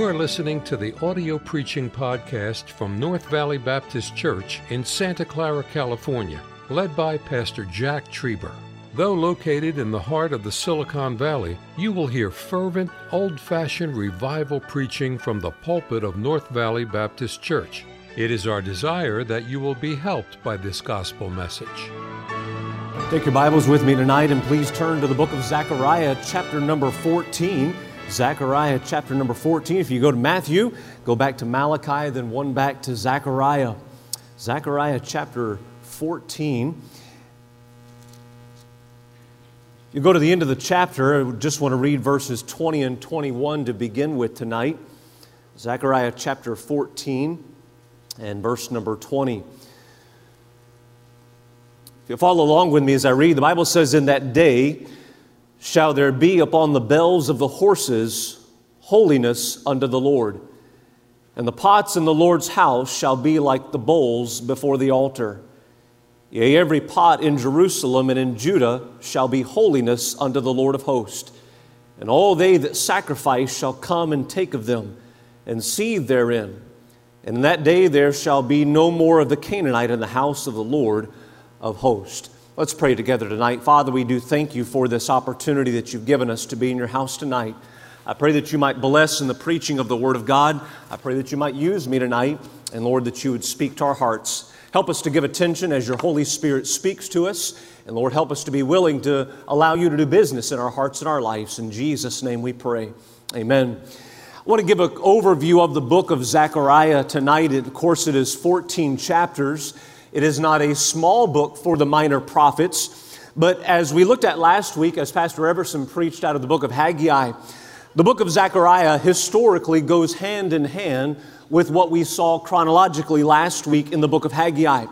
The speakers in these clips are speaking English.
You are listening to the audio preaching podcast from North Valley Baptist Church in Santa Clara, California, led by Pastor Jack Trieber. Though located in the heart of the Silicon Valley, you will hear fervent, old fashioned revival preaching from the pulpit of North Valley Baptist Church. It is our desire that you will be helped by this gospel message. Take your Bibles with me tonight and please turn to the book of Zechariah, chapter number 14. Zechariah chapter number 14. If you go to Matthew, go back to Malachi, then one back to Zechariah. Zechariah chapter 14. You go to the end of the chapter, I just want to read verses 20 and 21 to begin with tonight. Zechariah chapter 14 and verse number 20. If you follow along with me as I read, the Bible says, In that day, shall there be upon the bells of the horses holiness unto the Lord. And the pots in the Lord's house shall be like the bowls before the altar. Yea, every pot in Jerusalem and in Judah shall be holiness unto the Lord of hosts. And all they that sacrifice shall come and take of them, and seethe therein. And in that day there shall be no more of the Canaanite in the house of the Lord of hosts. Let's pray together tonight. Father, we do thank you for this opportunity that you've given us to be in your house tonight. I pray that you might bless in the preaching of the Word of God. I pray that you might use me tonight, and Lord, that you would speak to our hearts. Help us to give attention as your Holy Spirit speaks to us. And Lord, help us to be willing to allow you to do business in our hearts and our lives. In Jesus' name we pray. Amen. I want to give an overview of the book of Zechariah tonight. Of course, it is 14 chapters. It is not a small book for the minor prophets, but as we looked at last week, as Pastor Everson preached out of the book of Haggai, the book of Zechariah historically goes hand in hand with what we saw chronologically last week in the book of Haggai.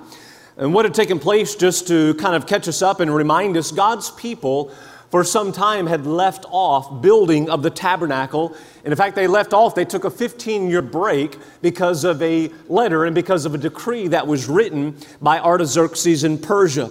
And what had taken place, just to kind of catch us up and remind us, God's people for some time had left off building of the tabernacle. And in fact, they left off, they took a 15 year break because of a letter and because of a decree that was written by Artaxerxes in Persia.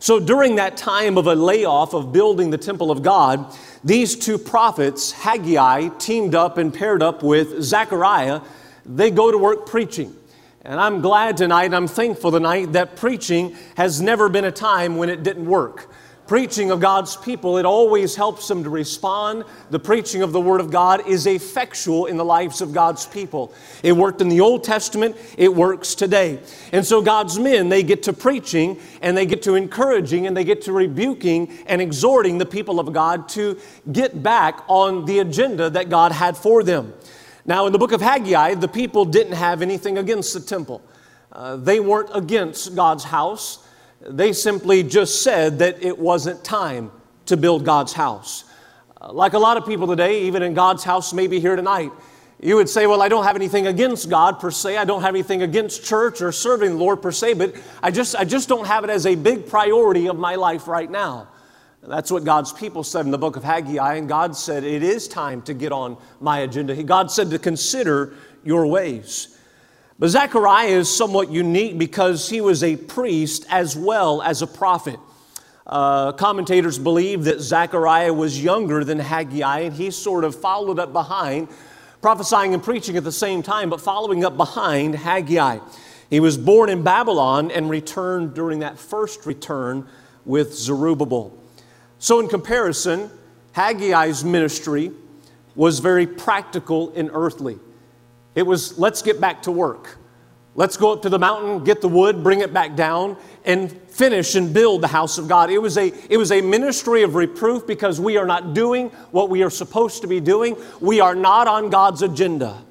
So during that time of a layoff of building the temple of God, these two prophets, Haggai, teamed up and paired up with Zechariah. They go to work preaching. And I'm glad tonight, I'm thankful tonight that preaching has never been a time when it didn't work preaching of God's people, it always helps them to respond. The preaching of the Word of God is effectual in the lives of God's people. It worked in the Old Testament, it works today. And so God's men, they get to preaching and they get to encouraging and they get to rebuking and exhorting the people of God to get back on the agenda that God had for them. Now, in the book of Haggai, the people didn't have anything against the temple. Uh, they weren't against God's house. They simply just said that it wasn't time to build God's house. Uh, like a lot of people today, even in God's house, maybe here tonight, you would say, Well, I don't have anything against God per se. I don't have anything against church or serving the Lord per se, but I just, I just don't have it as a big priority of my life right now. That's what God's people said in the book of Haggai, and God said, It is time to get on my agenda. God said to consider your ways. But Zechariah is somewhat unique because he was a priest as well as a prophet. Uh, commentators believe that Zechariah was younger than Haggai, and he sort of followed up behind, prophesying and preaching at the same time, but following up behind Haggai. He was born in Babylon and returned during that first return with Zerubbabel. So, in comparison, Haggai's ministry was very practical and earthly. It was, let's get back to work. Let's go up to the mountain, get the wood, bring it back down, and finish and build the house of God. It was a, it was a ministry of reproof because we are not doing what we are supposed to be doing. We are not on God's agenda.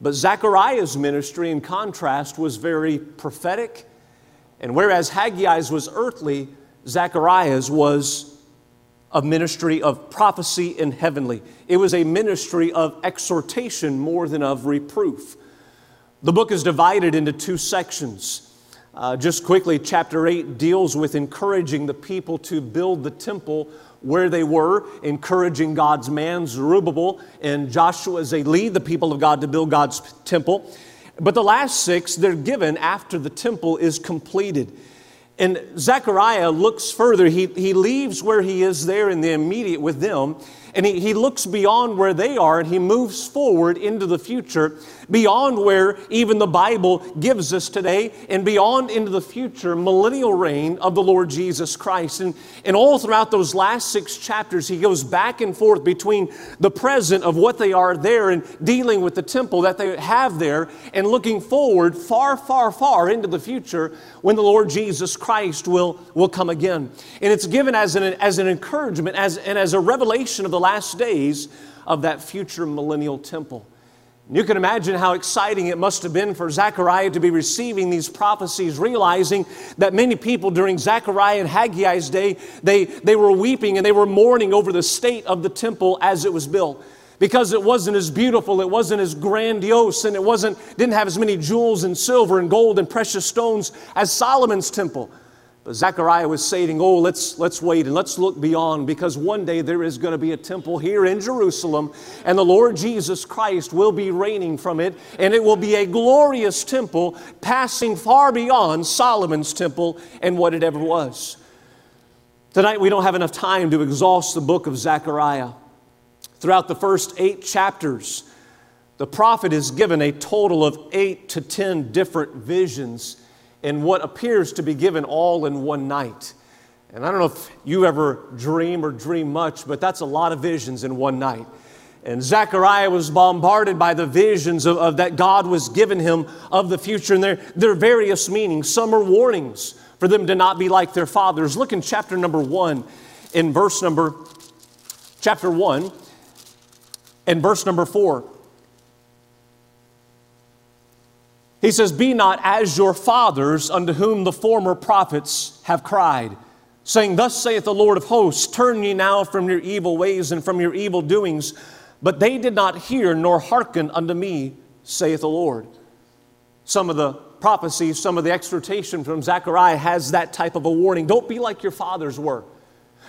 But Zechariah's ministry, in contrast, was very prophetic. And whereas Haggai's was earthly, Zechariah's was a ministry of prophecy and heavenly. It was a ministry of exhortation more than of reproof. The book is divided into two sections. Uh, just quickly, chapter 8 deals with encouraging the people to build the temple where they were, encouraging God's man, Zerubbabel, and Joshua as they lead the people of God to build God's temple. But the last six, they're given after the temple is completed. And Zechariah looks further. He, he leaves where he is there in the immediate with them, and he, he looks beyond where they are and he moves forward into the future, beyond where even the Bible gives us today, and beyond into the future millennial reign of the Lord Jesus Christ. And, and all throughout those last six chapters, he goes back and forth between the present of what they are there and dealing with the temple that they have there, and looking forward far, far, far into the future when the Lord Jesus Christ will, will come again. And it's given as an, as an encouragement as, and as a revelation of the last days of that future millennial temple. You can imagine how exciting it must have been for Zechariah to be receiving these prophecies, realizing that many people during Zechariah and Haggai's day, they, they were weeping and they were mourning over the state of the temple as it was built. Because it wasn't as beautiful, it wasn't as grandiose, and it wasn't, didn't have as many jewels and silver and gold and precious stones as Solomon's temple. But Zechariah was saying, Oh, let's, let's wait and let's look beyond because one day there is going to be a temple here in Jerusalem, and the Lord Jesus Christ will be reigning from it, and it will be a glorious temple passing far beyond Solomon's temple and what it ever was. Tonight, we don't have enough time to exhaust the book of Zechariah. Throughout the first eight chapters, the prophet is given a total of eight to ten different visions in what appears to be given all in one night. And I don't know if you ever dream or dream much, but that's a lot of visions in one night. And Zechariah was bombarded by the visions of, of that God was given him of the future, and their, their various meanings. Some are warnings for them to not be like their fathers. Look in chapter number one, in verse number, chapter one, and verse number four. He says, Be not as your fathers, unto whom the former prophets have cried, saying, Thus saith the Lord of hosts, Turn ye now from your evil ways and from your evil doings. But they did not hear nor hearken unto me, saith the Lord. Some of the prophecies, some of the exhortation from Zechariah has that type of a warning. Don't be like your fathers were.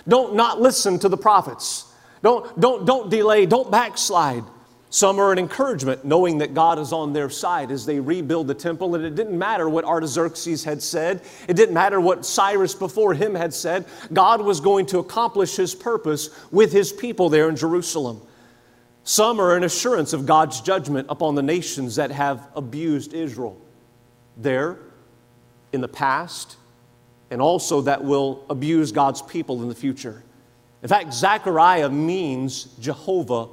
Don't not listen to the prophets. Don't, don't, don't delay, don't backslide. Some are an encouragement, knowing that God is on their side as they rebuild the temple. And it didn't matter what Artaxerxes had said, it didn't matter what Cyrus before him had said. God was going to accomplish his purpose with his people there in Jerusalem. Some are an assurance of God's judgment upon the nations that have abused Israel there in the past, and also that will abuse God's people in the future. In fact, Zechariah means Jehovah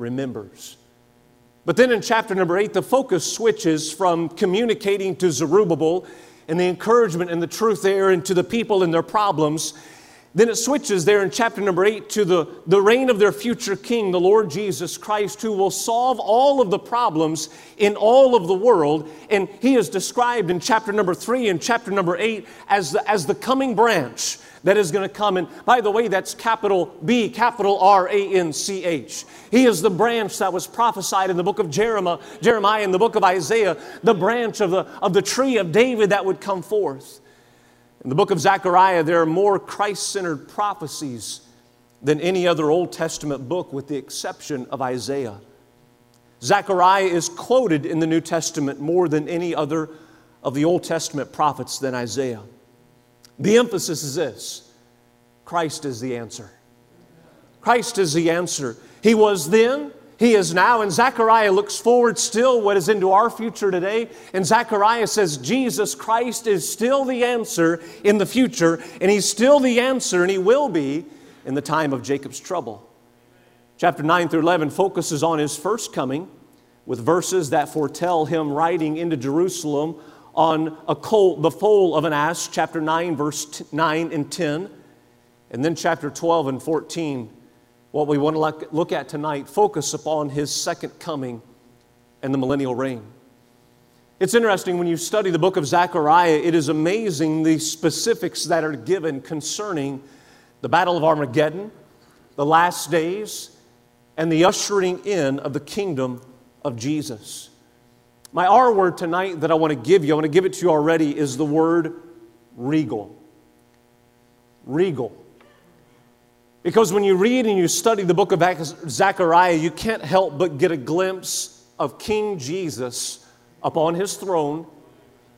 remembers. But then in chapter number eight, the focus switches from communicating to Zerubbabel and the encouragement and the truth there and to the people and their problems. Then it switches there in chapter number eight to the, the reign of their future king, the Lord Jesus Christ, who will solve all of the problems in all of the world. And he is described in chapter number three and chapter number eight as the, as the coming branch that is going to come. And by the way, that's capital B, capital R A N C H. He is the branch that was prophesied in the book of Jeremiah, Jeremiah in the book of Isaiah, the branch of the, of the tree of David that would come forth. In the book of Zechariah, there are more Christ centered prophecies than any other Old Testament book, with the exception of Isaiah. Zechariah is quoted in the New Testament more than any other of the Old Testament prophets than Isaiah. The emphasis is this Christ is the answer. Christ is the answer. He was then, He is now, and Zechariah looks forward still what is into our future today. And Zechariah says Jesus Christ is still the answer in the future, and He's still the answer, and He will be in the time of Jacob's trouble. Chapter 9 through 11 focuses on His first coming with verses that foretell Him riding into Jerusalem on a colt, the foal of an ass, chapter 9, verse 9 and 10. And then chapter 12 and 14, what we want to look at tonight, focus upon his second coming and the millennial reign. It's interesting when you study the book of Zechariah, it is amazing the specifics that are given concerning the Battle of Armageddon, the last days, and the ushering in of the kingdom of Jesus. My R word tonight that I want to give you, I want to give it to you already, is the word regal. Regal. Because when you read and you study the book of Zechariah, you can't help but get a glimpse of King Jesus upon his throne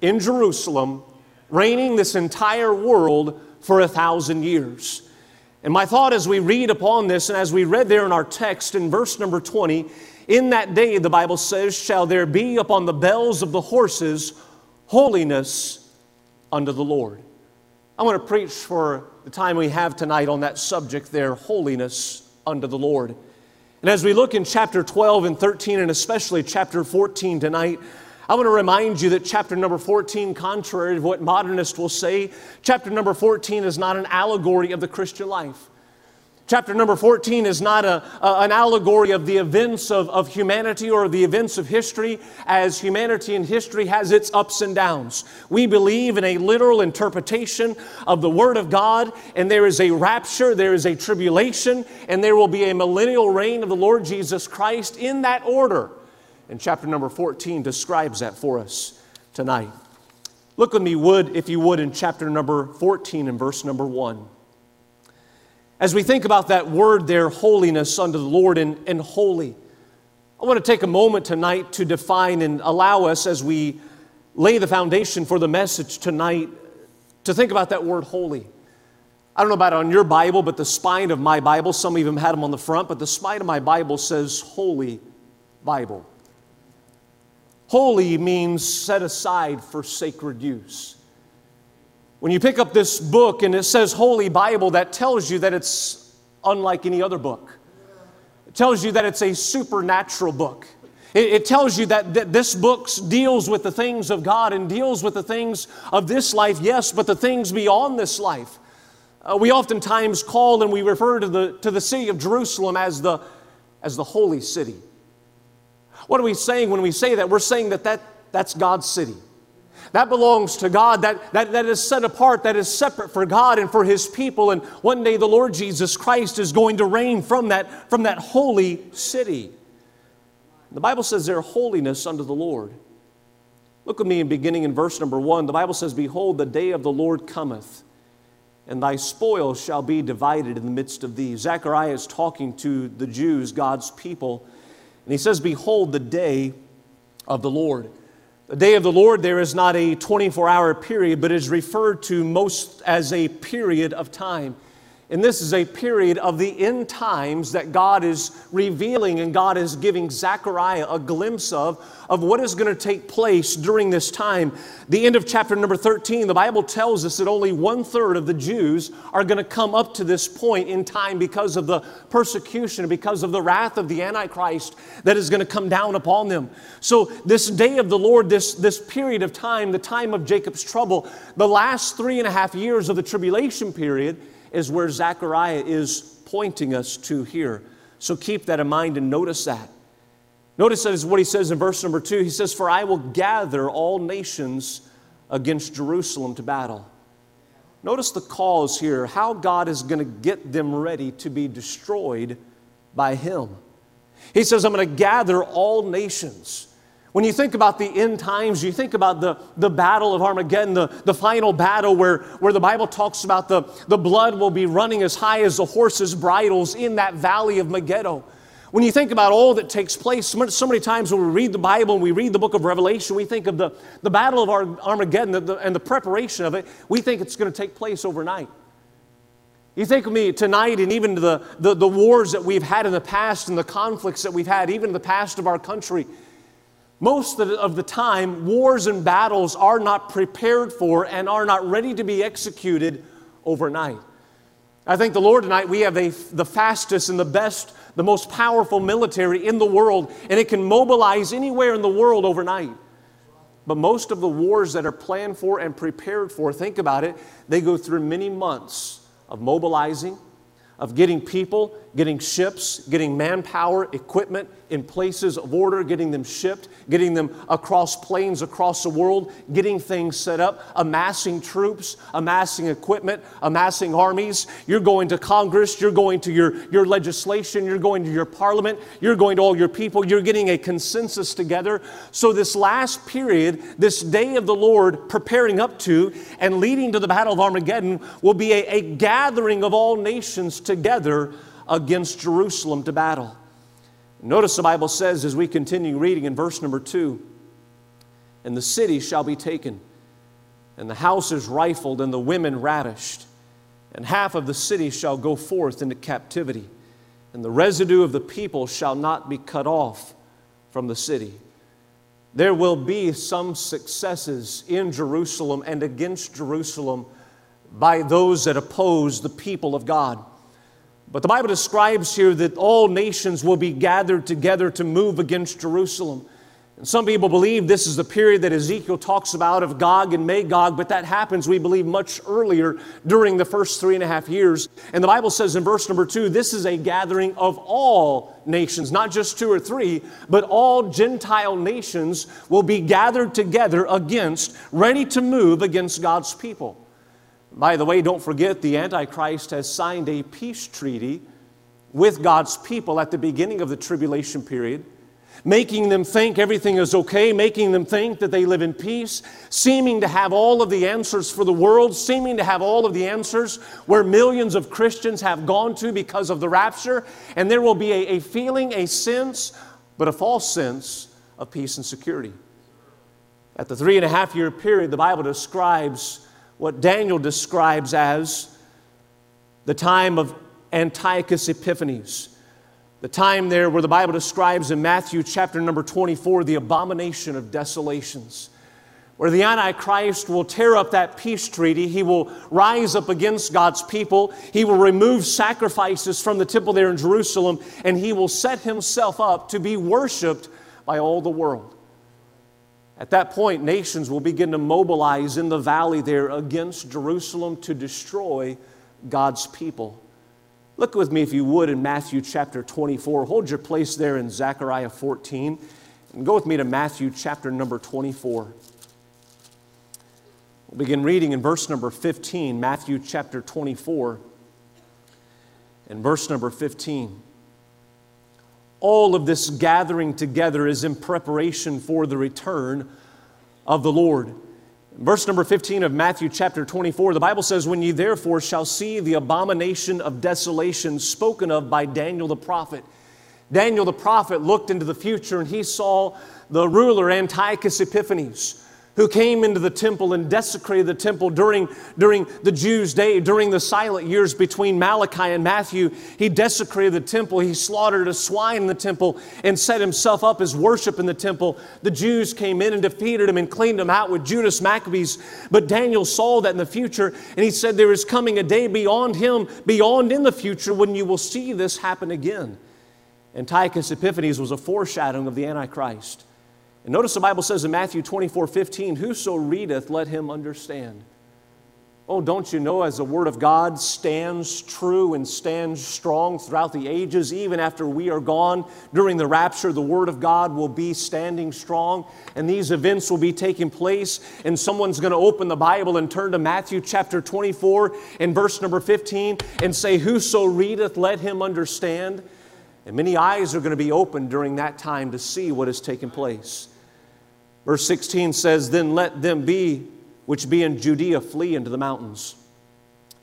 in Jerusalem, reigning this entire world for a thousand years. And my thought as we read upon this, and as we read there in our text in verse number 20, in that day, the Bible says, shall there be upon the bells of the horses holiness unto the Lord. I want to preach for the time we have tonight on that subject there, holiness unto the Lord. And as we look in chapter 12 and 13, and especially chapter 14 tonight, I want to remind you that chapter number 14, contrary to what modernists will say, chapter number 14 is not an allegory of the Christian life. Chapter number 14 is not a, a, an allegory of the events of, of humanity or the events of history, as humanity and history has its ups and downs. We believe in a literal interpretation of the Word of God, and there is a rapture, there is a tribulation, and there will be a millennial reign of the Lord Jesus Christ in that order. And chapter number 14 describes that for us tonight. Look with me, would, if you would, in chapter number 14 and verse number 1. As we think about that word there, holiness unto the Lord and, and holy, I want to take a moment tonight to define and allow us as we lay the foundation for the message tonight to think about that word holy. I don't know about on your Bible, but the spine of my Bible, some of them had them on the front, but the spine of my Bible says Holy Bible. Holy means set aside for sacred use. When you pick up this book and it says Holy Bible, that tells you that it's unlike any other book. It tells you that it's a supernatural book. It, it tells you that, that this book deals with the things of God and deals with the things of this life, yes, but the things beyond this life. Uh, we oftentimes call and we refer to the, to the city of Jerusalem as the, as the holy city. What are we saying when we say that? We're saying that, that that's God's city. That belongs to God, that, that, that is set apart, that is separate for God and for His people. And one day the Lord Jesus Christ is going to reign from that, from that holy city. The Bible says their holiness unto the Lord. Look at me in beginning in verse number one. The Bible says, Behold, the day of the Lord cometh, and thy spoil shall be divided in the midst of thee. Zechariah is talking to the Jews, God's people. And he says, Behold, the day of the Lord. The day of the Lord there is not a 24 hour period, but is referred to most as a period of time. And this is a period of the end times that God is revealing and God is giving Zechariah a glimpse of, of what is going to take place during this time. The end of chapter number 13, the Bible tells us that only one third of the Jews are going to come up to this point in time because of the persecution, because of the wrath of the Antichrist that is going to come down upon them. So, this day of the Lord, this, this period of time, the time of Jacob's trouble, the last three and a half years of the tribulation period, is where Zechariah is pointing us to here. So keep that in mind and notice that. Notice that is what he says in verse number two. He says, For I will gather all nations against Jerusalem to battle. Notice the cause here, how God is going to get them ready to be destroyed by him. He says, I'm going to gather all nations. When you think about the end times, you think about the, the battle of Armageddon, the, the final battle where, where the Bible talks about the, the blood will be running as high as the horses' bridles in that valley of Megiddo. When you think about all that takes place, so many times when we read the Bible and we read the book of Revelation, we think of the, the battle of Armageddon and the, and the preparation of it, we think it's going to take place overnight. You think of me tonight and even the, the, the wars that we've had in the past and the conflicts that we've had, even in the past of our country. Most of the time, wars and battles are not prepared for and are not ready to be executed overnight. I think the Lord tonight, we have a, the fastest and the best, the most powerful military in the world, and it can mobilize anywhere in the world overnight. But most of the wars that are planned for and prepared for, think about it, they go through many months of mobilizing, of getting people, getting ships, getting manpower, equipment, in places of order, getting them shipped, getting them across planes across the world, getting things set up, amassing troops, amassing equipment, amassing armies. You're going to Congress, you're going to your, your legislation, you're going to your parliament, you're going to all your people, you're getting a consensus together. So, this last period, this day of the Lord preparing up to and leading to the Battle of Armageddon, will be a, a gathering of all nations together against Jerusalem to battle. Notice the Bible says as we continue reading in verse number two, and the city shall be taken, and the houses rifled, and the women ravished, and half of the city shall go forth into captivity, and the residue of the people shall not be cut off from the city. There will be some successes in Jerusalem and against Jerusalem by those that oppose the people of God. But the Bible describes here that all nations will be gathered together to move against Jerusalem. And some people believe this is the period that Ezekiel talks about of Gog and Magog, but that happens, we believe, much earlier during the first three and a half years. And the Bible says in verse number two, this is a gathering of all nations, not just two or three, but all Gentile nations will be gathered together against, ready to move against God's people. By the way, don't forget the Antichrist has signed a peace treaty with God's people at the beginning of the tribulation period making them think everything is okay, making them think that they live in peace, seeming to have all of the answers for the world, seeming to have all of the answers where millions of Christians have gone to because of the rapture. And there will be a, a feeling, a sense, but a false sense of peace and security. At the three and a half year period, the Bible describes what Daniel describes as the time of Antiochus Epiphanes the time there where the Bible describes in Matthew chapter number 24 the abomination of desolations, where the Antichrist will tear up that peace treaty. He will rise up against God's people. He will remove sacrifices from the temple there in Jerusalem, and he will set himself up to be worshiped by all the world. At that point, nations will begin to mobilize in the valley there against Jerusalem to destroy God's people. Look with me, if you would, in Matthew chapter 24. Hold your place there in Zechariah 14. And go with me to Matthew chapter number 24. We'll begin reading in verse number 15, Matthew chapter 24, and verse number 15. All of this gathering together is in preparation for the return of the Lord. Verse number 15 of Matthew chapter 24, the Bible says, When ye therefore shall see the abomination of desolation spoken of by Daniel the prophet. Daniel the prophet looked into the future and he saw the ruler Antiochus Epiphanes who came into the temple and desecrated the temple during, during the Jews' day, during the silent years between Malachi and Matthew. He desecrated the temple. He slaughtered a swine in the temple and set himself up as worship in the temple. The Jews came in and defeated him and cleaned him out with Judas Maccabees. But Daniel saw that in the future, and he said, There is coming a day beyond him, beyond in the future, when you will see this happen again. Antiochus Epiphanes was a foreshadowing of the Antichrist. And notice the Bible says in Matthew 24 15, Whoso readeth, let him understand. Oh, don't you know, as the Word of God stands true and stands strong throughout the ages, even after we are gone during the rapture, the Word of God will be standing strong, and these events will be taking place. And someone's going to open the Bible and turn to Matthew chapter 24 and verse number 15 and say, Whoso readeth, let him understand. And many eyes are going to be opened during that time to see what has taken place. Verse 16 says, Then let them be which be in Judea flee into the mountains.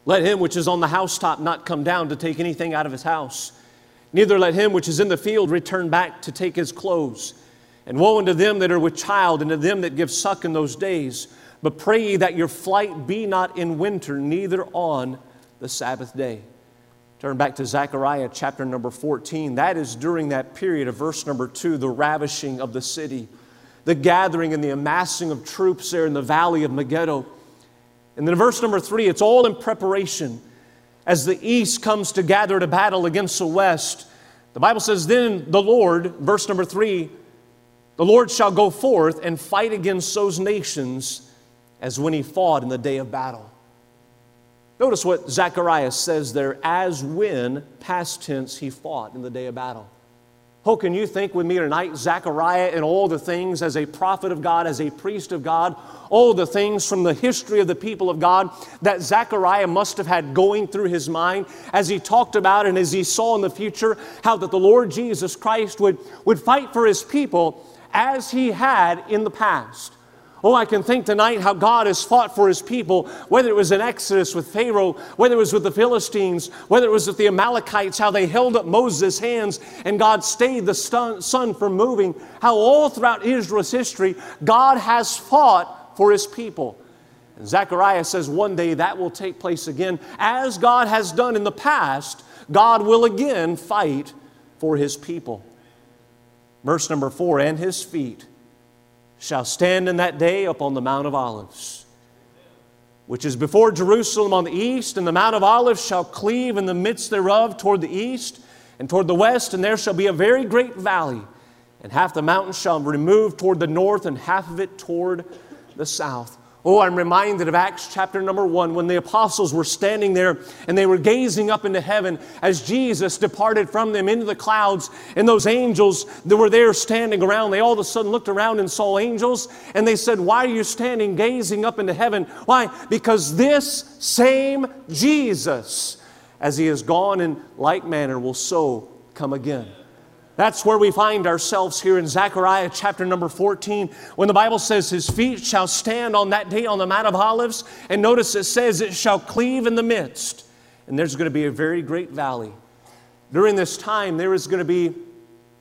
Let him which is on the housetop not come down to take anything out of his house. Neither let him which is in the field return back to take his clothes. And woe unto them that are with child, and to them that give suck in those days. But pray ye that your flight be not in winter, neither on the Sabbath day. Turn back to Zechariah chapter number 14. That is during that period of verse number 2, the ravishing of the city the gathering and the amassing of troops there in the valley of Megiddo. And then verse number three, it's all in preparation as the east comes to gather to battle against the west. The Bible says, Then the Lord, verse number three, the Lord shall go forth and fight against those nations as when he fought in the day of battle. Notice what Zechariah says there as when, past tense, he fought in the day of battle. Oh, can you think with me tonight, Zechariah and all the things as a prophet of God, as a priest of God, all the things from the history of the people of God that Zechariah must have had going through his mind as he talked about and as he saw in the future how that the Lord Jesus Christ would, would fight for his people as he had in the past. Oh, I can think tonight how God has fought for his people, whether it was in Exodus with Pharaoh, whether it was with the Philistines, whether it was with the Amalekites, how they held up Moses' hands and God stayed the sun from moving, how all throughout Israel's history, God has fought for his people. And Zechariah says one day that will take place again. As God has done in the past, God will again fight for his people. Verse number four, and his feet shall stand in that day upon the Mount of Olives, which is before Jerusalem on the east, and the Mount of Olives shall cleave in the midst thereof toward the east and toward the west, and there shall be a very great valley, and half the mountain shall remove toward the north, and half of it toward the south. Oh, I'm reminded of Acts chapter number one when the apostles were standing there and they were gazing up into heaven as Jesus departed from them into the clouds. And those angels that were there standing around, they all of a sudden looked around and saw angels and they said, Why are you standing gazing up into heaven? Why? Because this same Jesus, as he has gone in like manner, will so come again. That's where we find ourselves here in Zechariah chapter number 14, when the Bible says, His feet shall stand on that day on the Mount of Olives. And notice it says, It shall cleave in the midst. And there's going to be a very great valley. During this time, there is going to be,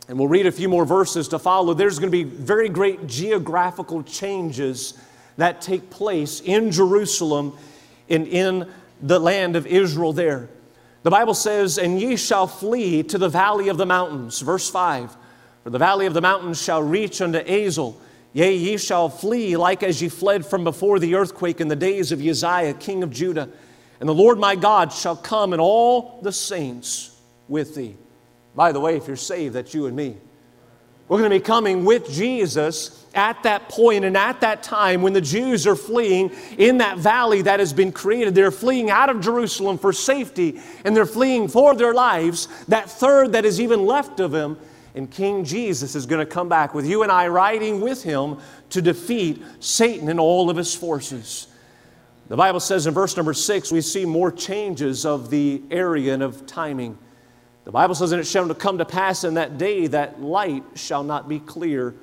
and we'll read a few more verses to follow, there's going to be very great geographical changes that take place in Jerusalem and in the land of Israel there. The Bible says, And ye shall flee to the valley of the mountains. Verse 5 For the valley of the mountains shall reach unto Azal. Yea, ye shall flee like as ye fled from before the earthquake in the days of Uzziah, king of Judah. And the Lord my God shall come and all the saints with thee. By the way, if you're saved, that's you and me. We're going to be coming with Jesus at that point and at that time when the Jews are fleeing in that valley that has been created. They're fleeing out of Jerusalem for safety and they're fleeing for their lives. That third that is even left of them. And King Jesus is going to come back with you and I riding with him to defeat Satan and all of his forces. The Bible says in verse number six, we see more changes of the area and of timing. The Bible says, And it shall come to pass in that day that light shall not be clear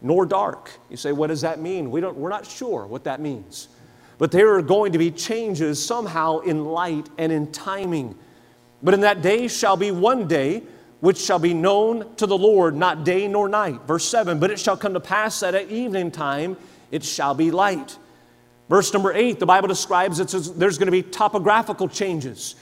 nor dark. You say, What does that mean? We don't, we're not sure what that means. But there are going to be changes somehow in light and in timing. But in that day shall be one day which shall be known to the Lord, not day nor night. Verse 7 But it shall come to pass that at evening time it shall be light. Verse number 8, the Bible describes it as there's going to be topographical changes.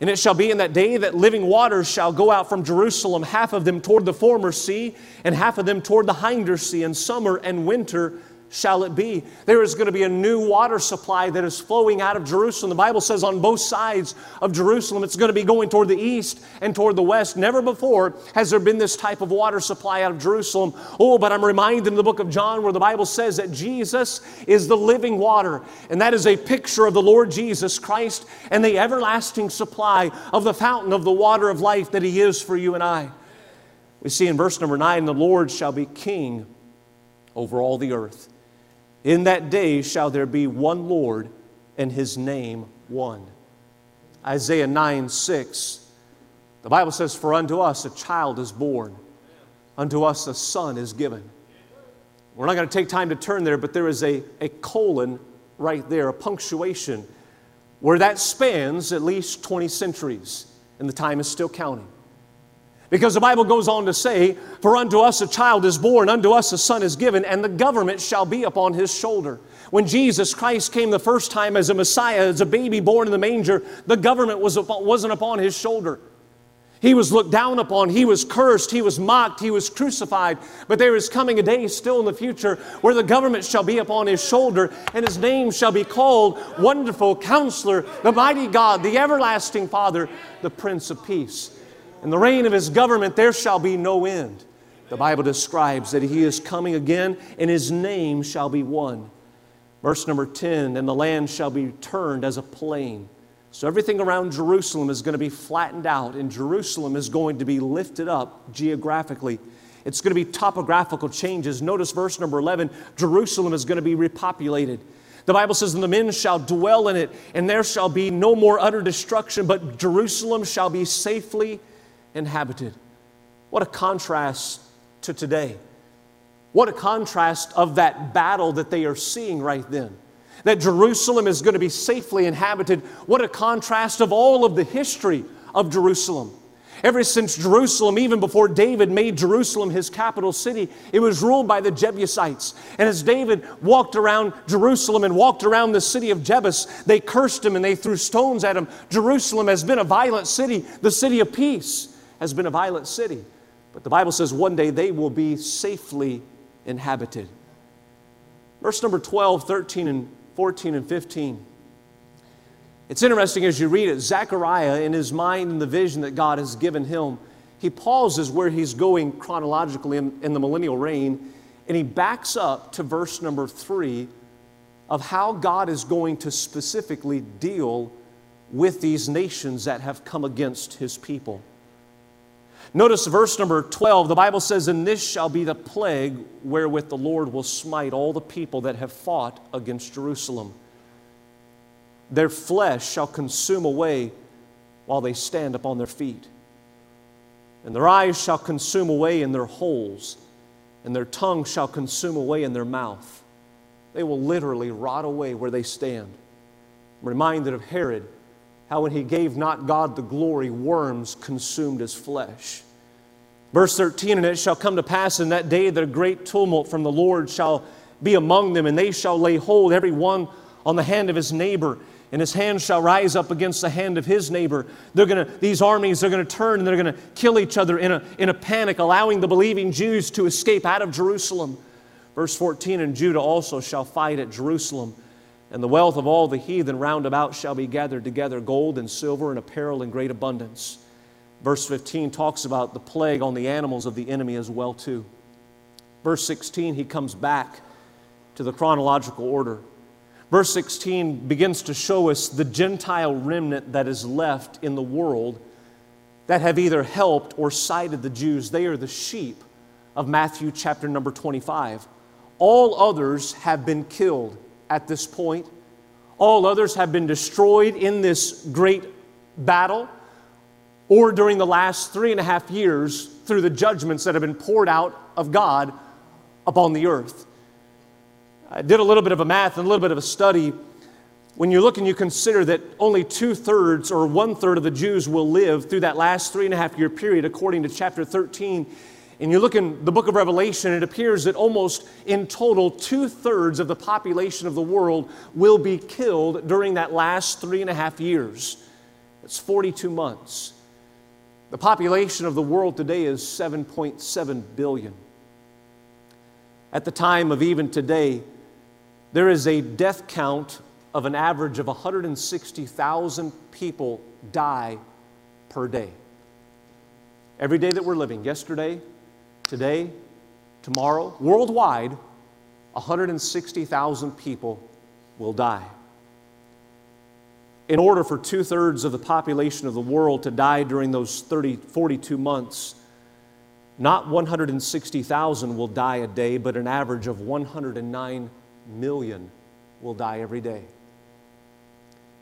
And it shall be in that day that living waters shall go out from Jerusalem, half of them toward the former sea, and half of them toward the hinder sea, and summer and winter shall it be. There is going to be a new water supply that is flowing out of Jerusalem. The Bible says on both sides of Jerusalem, it's going to be going toward the east and toward the west. Never before has there been this type of water supply out of Jerusalem. Oh, but I'm reminded in the book of John where the Bible says that Jesus is the living water, and that is a picture of the Lord Jesus Christ and the everlasting supply of the fountain of the water of life that He is for you and I. We see in verse number nine, the Lord shall be king over all the earth. In that day shall there be one Lord, and his name one. Isaiah 9 6. The Bible says, For unto us a child is born, unto us a son is given. We're not going to take time to turn there, but there is a, a colon right there, a punctuation, where that spans at least 20 centuries, and the time is still counting. Because the Bible goes on to say, For unto us a child is born, unto us a son is given, and the government shall be upon his shoulder. When Jesus Christ came the first time as a Messiah, as a baby born in the manger, the government was, wasn't upon his shoulder. He was looked down upon, he was cursed, he was mocked, he was crucified. But there is coming a day still in the future where the government shall be upon his shoulder, and his name shall be called Wonderful Counselor, the Mighty God, the Everlasting Father, the Prince of Peace. In the reign of his government, there shall be no end. The Bible describes that he is coming again, and his name shall be one. Verse number 10 and the land shall be turned as a plain. So everything around Jerusalem is going to be flattened out, and Jerusalem is going to be lifted up geographically. It's going to be topographical changes. Notice verse number 11 Jerusalem is going to be repopulated. The Bible says, And the men shall dwell in it, and there shall be no more utter destruction, but Jerusalem shall be safely inhabited. What a contrast to today. What a contrast of that battle that they are seeing right then. That Jerusalem is going to be safely inhabited. What a contrast of all of the history of Jerusalem. Ever since Jerusalem, even before David made Jerusalem his capital city, it was ruled by the Jebusites. And as David walked around Jerusalem and walked around the city of Jebus, they cursed him and they threw stones at him. Jerusalem has been a violent city. The city of peace has been a violent city. But the Bible says one day they will be safely inhabited. Verse number 12, 13, and 14, and 15. It's interesting as you read it, Zechariah, in his mind and the vision that God has given him, he pauses where he's going chronologically in, in the millennial reign, and he backs up to verse number three of how God is going to specifically deal with these nations that have come against his people. Notice verse number 12, the Bible says, And this shall be the plague wherewith the Lord will smite all the people that have fought against Jerusalem. Their flesh shall consume away while they stand upon their feet. And their eyes shall consume away in their holes, and their tongue shall consume away in their mouth. They will literally rot away where they stand. I'm reminded of Herod, how when he gave not God the glory, worms consumed his flesh. Verse 13, and it shall come to pass in that day that a great tumult from the Lord shall be among them, and they shall lay hold every one on the hand of his neighbor and his hand shall rise up against the hand of his neighbor. They're gonna, these armies are going to turn and they're going to kill each other in a, in a panic, allowing the believing Jews to escape out of Jerusalem. Verse 14 And Judah also shall fight at Jerusalem, and the wealth of all the heathen round about shall be gathered together gold and silver and apparel in great abundance. Verse 15 talks about the plague on the animals of the enemy as well too. Verse 16 he comes back to the chronological order. Verse 16 begins to show us the Gentile remnant that is left in the world that have either helped or sided the Jews. They are the sheep of Matthew chapter number 25. All others have been killed at this point. All others have been destroyed in this great battle or during the last three and a half years through the judgments that have been poured out of God upon the earth. I did a little bit of a math and a little bit of a study. When you look and you consider that only two thirds or one third of the Jews will live through that last three and a half year period, according to chapter 13, and you look in the book of Revelation, it appears that almost in total, two thirds of the population of the world will be killed during that last three and a half years. That's 42 months. The population of the world today is 7.7 billion. At the time of even today, there is a death count of an average of 160,000 people die per day. Every day that we're living, yesterday, today, tomorrow, worldwide, 160,000 people will die. In order for two thirds of the population of the world to die during those 30, 42 months, not 160,000 will die a day, but an average of 109 million will die every day.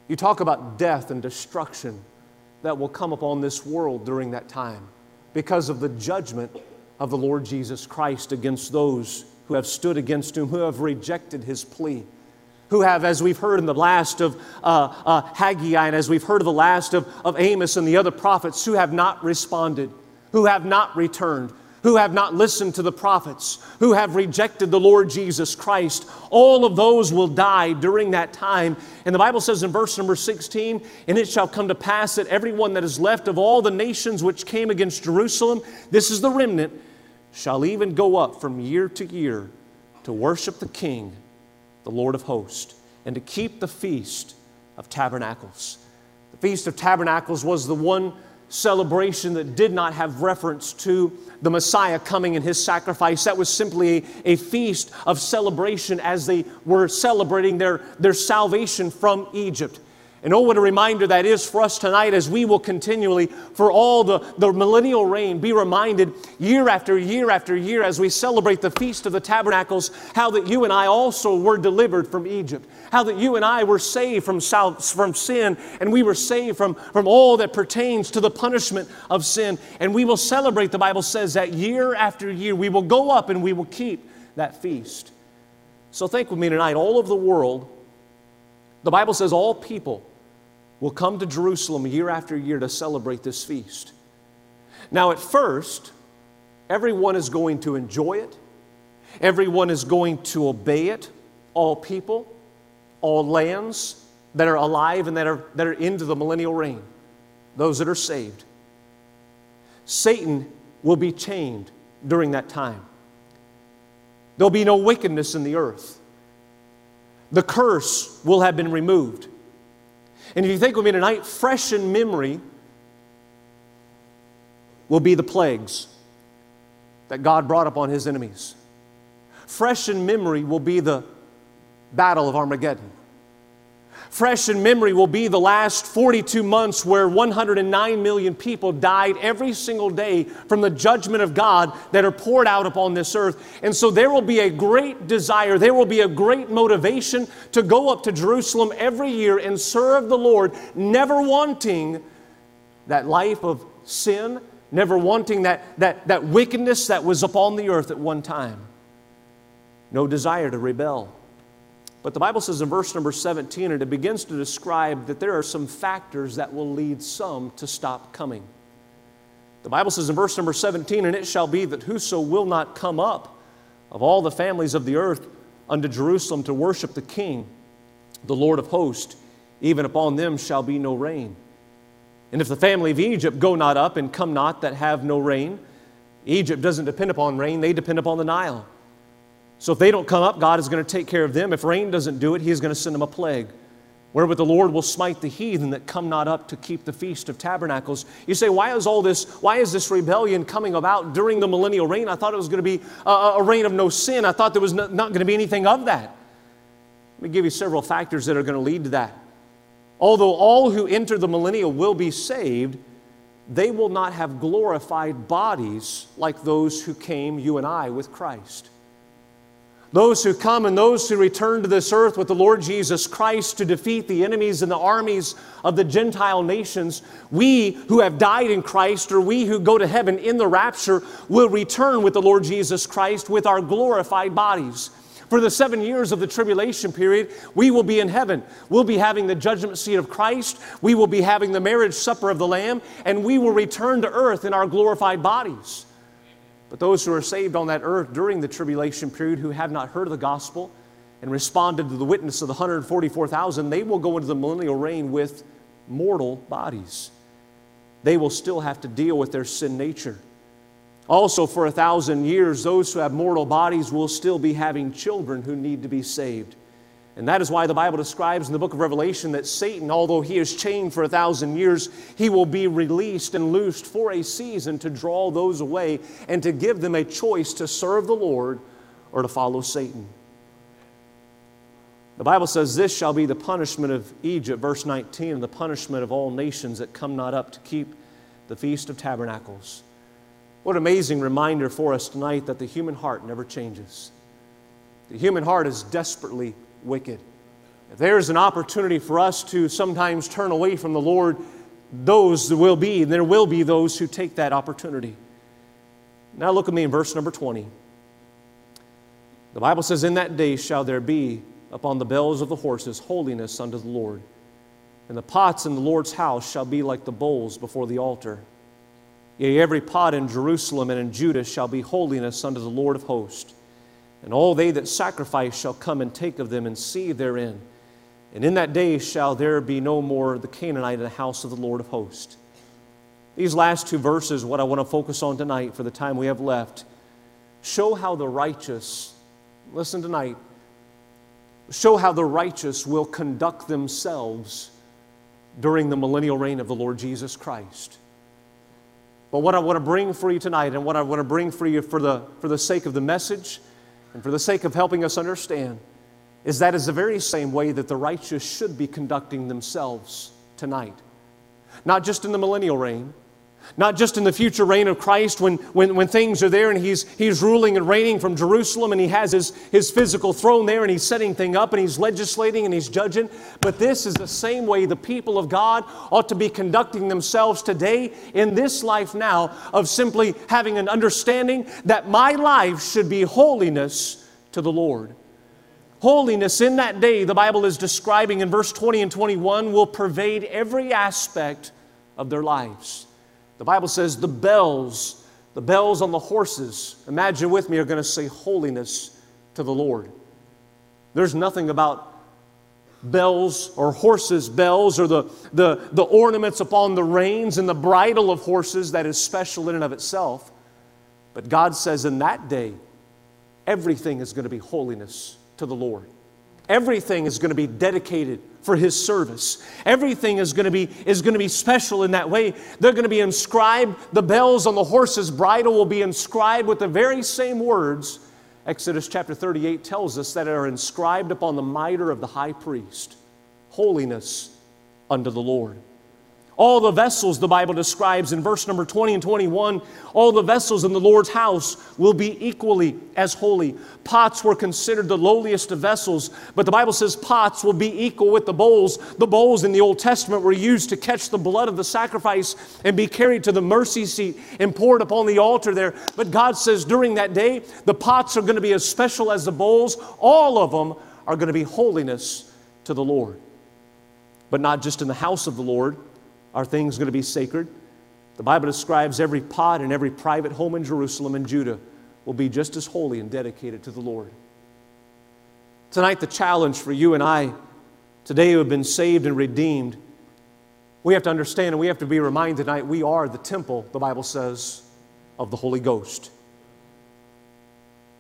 You talk about death and destruction that will come upon this world during that time because of the judgment of the Lord Jesus Christ against those who have stood against him, who have rejected his plea, who have, as we've heard in the last of uh, uh, Haggai and as we've heard of the last of, of Amos and the other prophets, who have not responded, who have not returned, who have not listened to the prophets, who have rejected the Lord Jesus Christ. All of those will die during that time. And the Bible says in verse number 16, And it shall come to pass that everyone that is left of all the nations which came against Jerusalem, this is the remnant, shall even go up from year to year to worship the King, the Lord of hosts, and to keep the feast of tabernacles. The Feast of Tabernacles was the one celebration that did not have reference to the Messiah coming and his sacrifice. That was simply a, a, feast of celebration as they were celebrating their, their salvation from Egypt. And oh, what a reminder that is for us tonight as we will continually, for all the, the millennial reign, be reminded year after year after year as we celebrate the Feast of the Tabernacles, how that you and I also were delivered from Egypt, how that you and I were saved from, from sin, and we were saved from, from all that pertains to the punishment of sin. And we will celebrate, the Bible says, that year after year. We will go up and we will keep that feast. So think with me tonight, all over the world, the Bible says all people will come to Jerusalem year after year to celebrate this feast. Now, at first, everyone is going to enjoy it, everyone is going to obey it, all people, all lands that are alive and that are, that are into the millennial reign, those that are saved. Satan will be chained during that time. There'll be no wickedness in the earth. The curse will have been removed. And if you think with me tonight, fresh in memory will be the plagues that God brought upon his enemies. Fresh in memory will be the battle of Armageddon fresh in memory will be the last 42 months where 109 million people died every single day from the judgment of God that are poured out upon this earth. And so there will be a great desire, there will be a great motivation to go up to Jerusalem every year and serve the Lord, never wanting that life of sin, never wanting that, that, that wickedness that was upon the earth at one time. No desire to rebel. But the Bible says in verse number 17, and it begins to describe that there are some factors that will lead some to stop coming. The Bible says in verse number 17, and it shall be that whoso will not come up of all the families of the earth unto Jerusalem to worship the King, the Lord of hosts, even upon them shall be no rain. And if the family of Egypt go not up and come not that have no rain, Egypt doesn't depend upon rain, they depend upon the Nile. So if they don't come up, God is going to take care of them. If rain doesn't do it, He is going to send them a plague. Wherewith the Lord will smite the heathen that come not up to keep the feast of tabernacles. You say, why is all this, why is this rebellion coming about during the millennial reign? I thought it was going to be a, a reign of no sin. I thought there was not, not going to be anything of that. Let me give you several factors that are going to lead to that. Although all who enter the millennial will be saved, they will not have glorified bodies like those who came, you and I, with Christ. Those who come and those who return to this earth with the Lord Jesus Christ to defeat the enemies and the armies of the Gentile nations, we who have died in Christ or we who go to heaven in the rapture will return with the Lord Jesus Christ with our glorified bodies. For the seven years of the tribulation period, we will be in heaven. We'll be having the judgment seat of Christ. We will be having the marriage supper of the Lamb, and we will return to earth in our glorified bodies. But those who are saved on that earth during the tribulation period who have not heard of the gospel and responded to the witness of the 144,000, they will go into the millennial reign with mortal bodies. They will still have to deal with their sin nature. Also, for a thousand years, those who have mortal bodies will still be having children who need to be saved. And that is why the Bible describes in the book of Revelation that Satan, although he is chained for a thousand years, he will be released and loosed for a season to draw those away and to give them a choice to serve the Lord or to follow Satan. The Bible says, This shall be the punishment of Egypt, verse 19, and the punishment of all nations that come not up to keep the Feast of Tabernacles. What an amazing reminder for us tonight that the human heart never changes. The human heart is desperately wicked. If there's an opportunity for us to sometimes turn away from the Lord, those will be, and there will be those who take that opportunity. Now look at me in verse number 20. The Bible says, In that day shall there be upon the bells of the horses holiness unto the Lord. And the pots in the Lord's house shall be like the bowls before the altar. Yea, every pot in Jerusalem and in Judah shall be holiness unto the Lord of hosts. And all they that sacrifice shall come and take of them and see therein. And in that day shall there be no more the Canaanite in the house of the Lord of hosts. These last two verses, what I want to focus on tonight for the time we have left, show how the righteous, listen tonight, show how the righteous will conduct themselves during the millennial reign of the Lord Jesus Christ. But what I want to bring for you tonight and what I want to bring for you for the, for the sake of the message and for the sake of helping us understand, is that is the very same way that the righteous should be conducting themselves tonight. Not just in the millennial reign, not just in the future reign of Christ when, when, when things are there and he's, he's ruling and reigning from Jerusalem and he has his, his physical throne there and he's setting things up and he's legislating and he's judging. But this is the same way the people of God ought to be conducting themselves today in this life now of simply having an understanding that my life should be holiness to the Lord. Holiness in that day, the Bible is describing in verse 20 and 21, will pervade every aspect of their lives. The Bible says the bells, the bells on the horses, imagine with me, are going to say holiness to the Lord. There's nothing about bells or horses' bells or the, the, the ornaments upon the reins and the bridle of horses that is special in and of itself. But God says in that day, everything is going to be holiness to the Lord. Everything is going to be dedicated for his service. Everything is going to be is going to be special in that way. They're going to be inscribed, the bells on the horse's bridle will be inscribed with the very same words Exodus chapter 38 tells us that are inscribed upon the mitre of the high priest. Holiness unto the Lord. All the vessels, the Bible describes in verse number 20 and 21, all the vessels in the Lord's house will be equally as holy. Pots were considered the lowliest of vessels, but the Bible says pots will be equal with the bowls. The bowls in the Old Testament were used to catch the blood of the sacrifice and be carried to the mercy seat and poured upon the altar there. But God says during that day, the pots are going to be as special as the bowls. All of them are going to be holiness to the Lord. But not just in the house of the Lord are things going to be sacred? The Bible describes every pot and every private home in Jerusalem and Judah will be just as holy and dedicated to the Lord. Tonight, the challenge for you and I, today who have been saved and redeemed, we have to understand and we have to be reminded tonight we are the temple, the Bible says, of the Holy Ghost.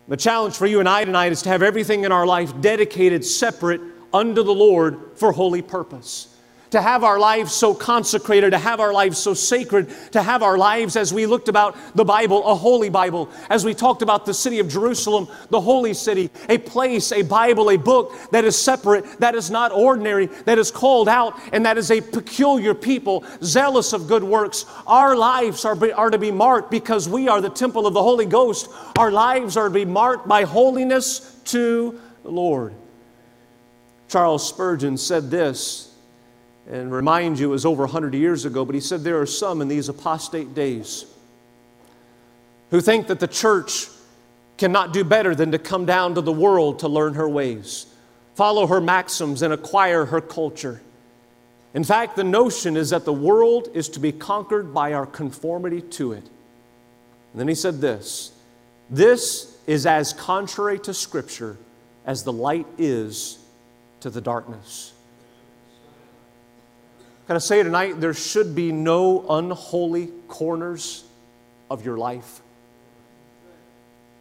The challenge for you and I tonight is to have everything in our life dedicated, separate unto the Lord for holy purpose to have our lives so consecrated, to have our lives so sacred, to have our lives, as we looked about the Bible, a holy Bible, as we talked about the city of Jerusalem, the holy city, a place, a Bible, a book that is separate, that is not ordinary, that is called out, and that is a peculiar people, zealous of good works. Our lives are, are to be marked because we are the temple of the Holy Ghost. Our lives are to be marked by holiness to the Lord. Charles Spurgeon said this and remind you it was over 100 years ago, but he said there are some in these apostate days who think that the church cannot do better than to come down to the world to learn her ways, follow her maxims, and acquire her culture. In fact, the notion is that the world is to be conquered by our conformity to it. And then he said this this is as contrary to Scripture as the light is to the darkness. Can I say tonight, there should be no unholy corners of your life.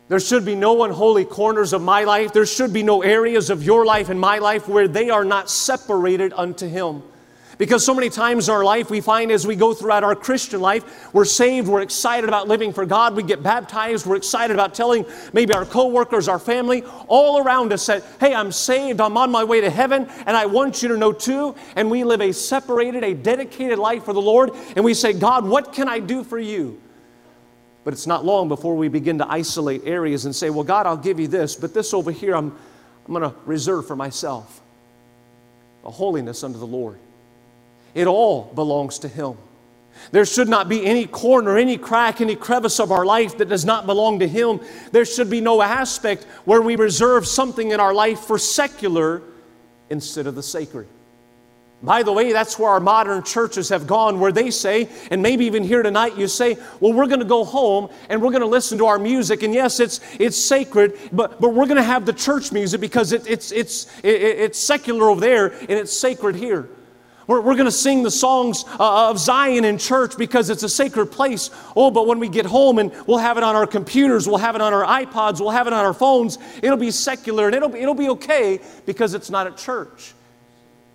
There should be no unholy corners of my life. There should be no areas of your life and my life where they are not separated unto Him. Because so many times in our life, we find as we go throughout our Christian life, we're saved, we're excited about living for God, we get baptized, we're excited about telling maybe our coworkers, our family, all around us that, hey, I'm saved, I'm on my way to heaven, and I want you to know too. And we live a separated, a dedicated life for the Lord, and we say, God, what can I do for you? But it's not long before we begin to isolate areas and say, well, God, I'll give you this, but this over here I'm, I'm going to reserve for myself. A holiness unto the Lord. It all belongs to Him. There should not be any corner, any crack, any crevice of our life that does not belong to Him. There should be no aspect where we reserve something in our life for secular instead of the sacred. By the way, that's where our modern churches have gone, where they say, and maybe even here tonight, you say, well, we're going to go home and we're going to listen to our music. And yes, it's, it's sacred, but, but we're going to have the church music because it, it's, it's, it, it's secular over there and it's sacred here. We're, we're going to sing the songs uh, of Zion in church because it's a sacred place. Oh, but when we get home and we'll have it on our computers, we'll have it on our iPods, we'll have it on our phones, it'll be secular and it'll, it'll be okay because it's not at church.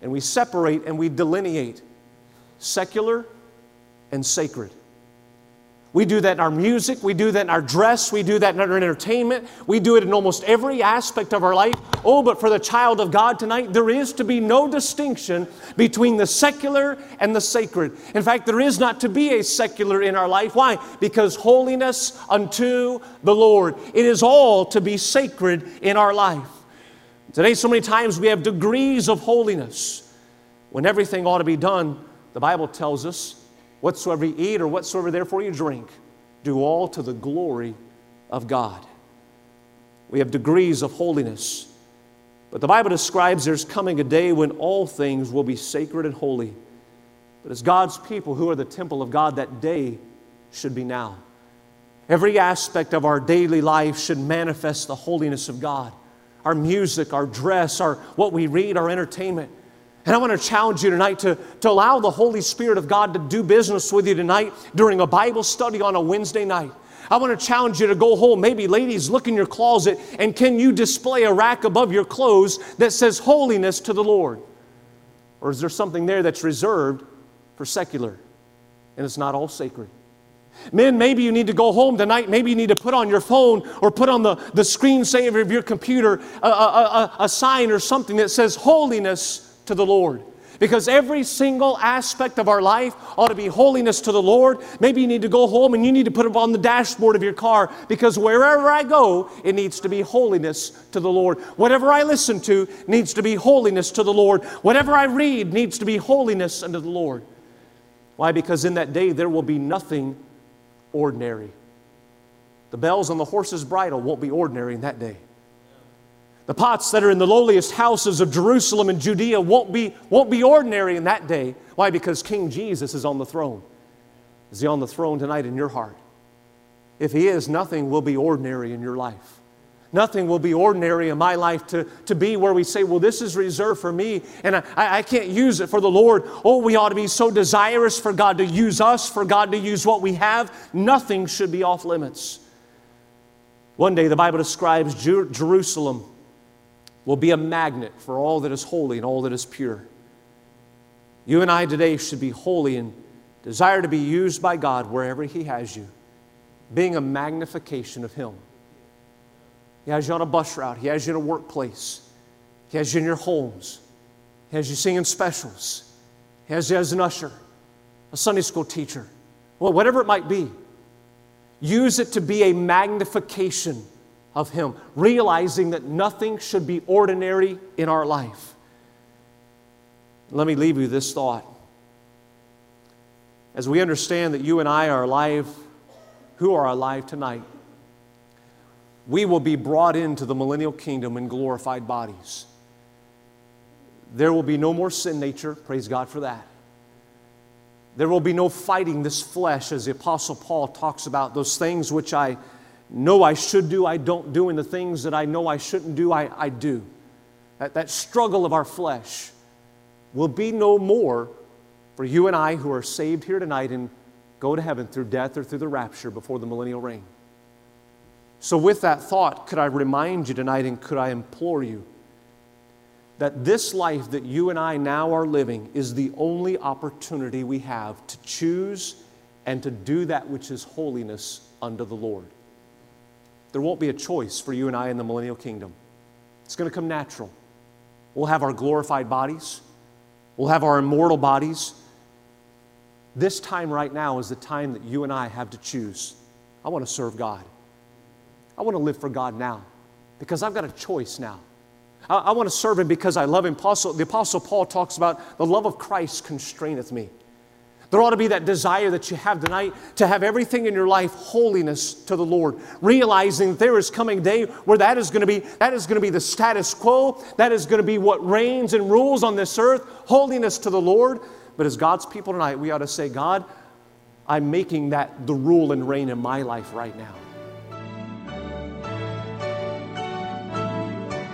And we separate and we delineate secular and sacred. We do that in our music, we do that in our dress, we do that in our entertainment, we do it in almost every aspect of our life. Oh, but for the child of God tonight, there is to be no distinction between the secular and the sacred. In fact, there is not to be a secular in our life. Why? Because holiness unto the Lord. It is all to be sacred in our life. Today, so many times we have degrees of holiness when everything ought to be done, the Bible tells us Whatsoever you eat or whatsoever therefore you drink, do all to the glory of God. We have degrees of holiness. But the Bible describes there's coming a day when all things will be sacred and holy. But as God's people who are the temple of God, that day should be now. Every aspect of our daily life should manifest the holiness of God. Our music, our dress, our what we read, our entertainment. And I want to challenge you tonight to, to allow the Holy Spirit of God to do business with you tonight during a Bible study on a Wednesday night. I want to challenge you to go home. Maybe, ladies, look in your closet and can you display a rack above your clothes that says holiness to the Lord? Or is there something there that's reserved for secular and it's not all sacred? Men, maybe you need to go home tonight. Maybe you need to put on your phone or put on the, the screensaver of your computer a, a, a, a sign or something that says holiness to the Lord. Because every single aspect of our life ought to be holiness to the Lord. Maybe you need to go home and you need to put it on the dashboard of your car because wherever I go, it needs to be holiness to the Lord. Whatever I listen to needs to be holiness to the Lord. Whatever I read needs to be holiness unto the Lord. Why? Because in that day there will be nothing ordinary. The bells on the horse's bridle won't be ordinary in that day. The pots that are in the lowliest houses of Jerusalem and Judea won't be, won't be ordinary in that day. Why? Because King Jesus is on the throne. Is he on the throne tonight in your heart? If he is, nothing will be ordinary in your life. Nothing will be ordinary in my life to, to be where we say, well, this is reserved for me and I, I can't use it for the Lord. Oh, we ought to be so desirous for God to use us, for God to use what we have. Nothing should be off limits. One day, the Bible describes Jer- Jerusalem will be a magnet for all that is holy and all that is pure. You and I today should be holy and desire to be used by God wherever He has you, being a magnification of Him. He has you on a bus route. He has you in a workplace. He has you in your homes. He has you singing specials. He has you as an usher, a Sunday school teacher. Well, whatever it might be, use it to be a magnification of Him, realizing that nothing should be ordinary in our life. Let me leave you this thought. As we understand that you and I are alive, who are alive tonight? we will be brought into the millennial kingdom in glorified bodies. There will be no more sin nature. Praise God for that. There will be no fighting this flesh, as the Apostle Paul talks about those things which I know I should do, I don't do, and the things that I know I shouldn't do, I, I do. That, that struggle of our flesh will be no more for you and I who are saved here tonight and go to heaven through death or through the rapture before the millennial reign. So, with that thought, could I remind you tonight and could I implore you that this life that you and I now are living is the only opportunity we have to choose and to do that which is holiness unto the Lord. There won't be a choice for you and I in the millennial kingdom. It's going to come natural. We'll have our glorified bodies, we'll have our immortal bodies. This time right now is the time that you and I have to choose. I want to serve God. I want to live for God now because I've got a choice now. I, I want to serve Him because I love Him. Apostle, the Apostle Paul talks about the love of Christ constraineth me. There ought to be that desire that you have tonight to have everything in your life holiness to the Lord, realizing there is coming day where that is going to be that is going to be the status quo, that is going to be what reigns and rules on this earth, holiness to the Lord. But as God's people tonight, we ought to say, God, I'm making that the rule and reign in my life right now.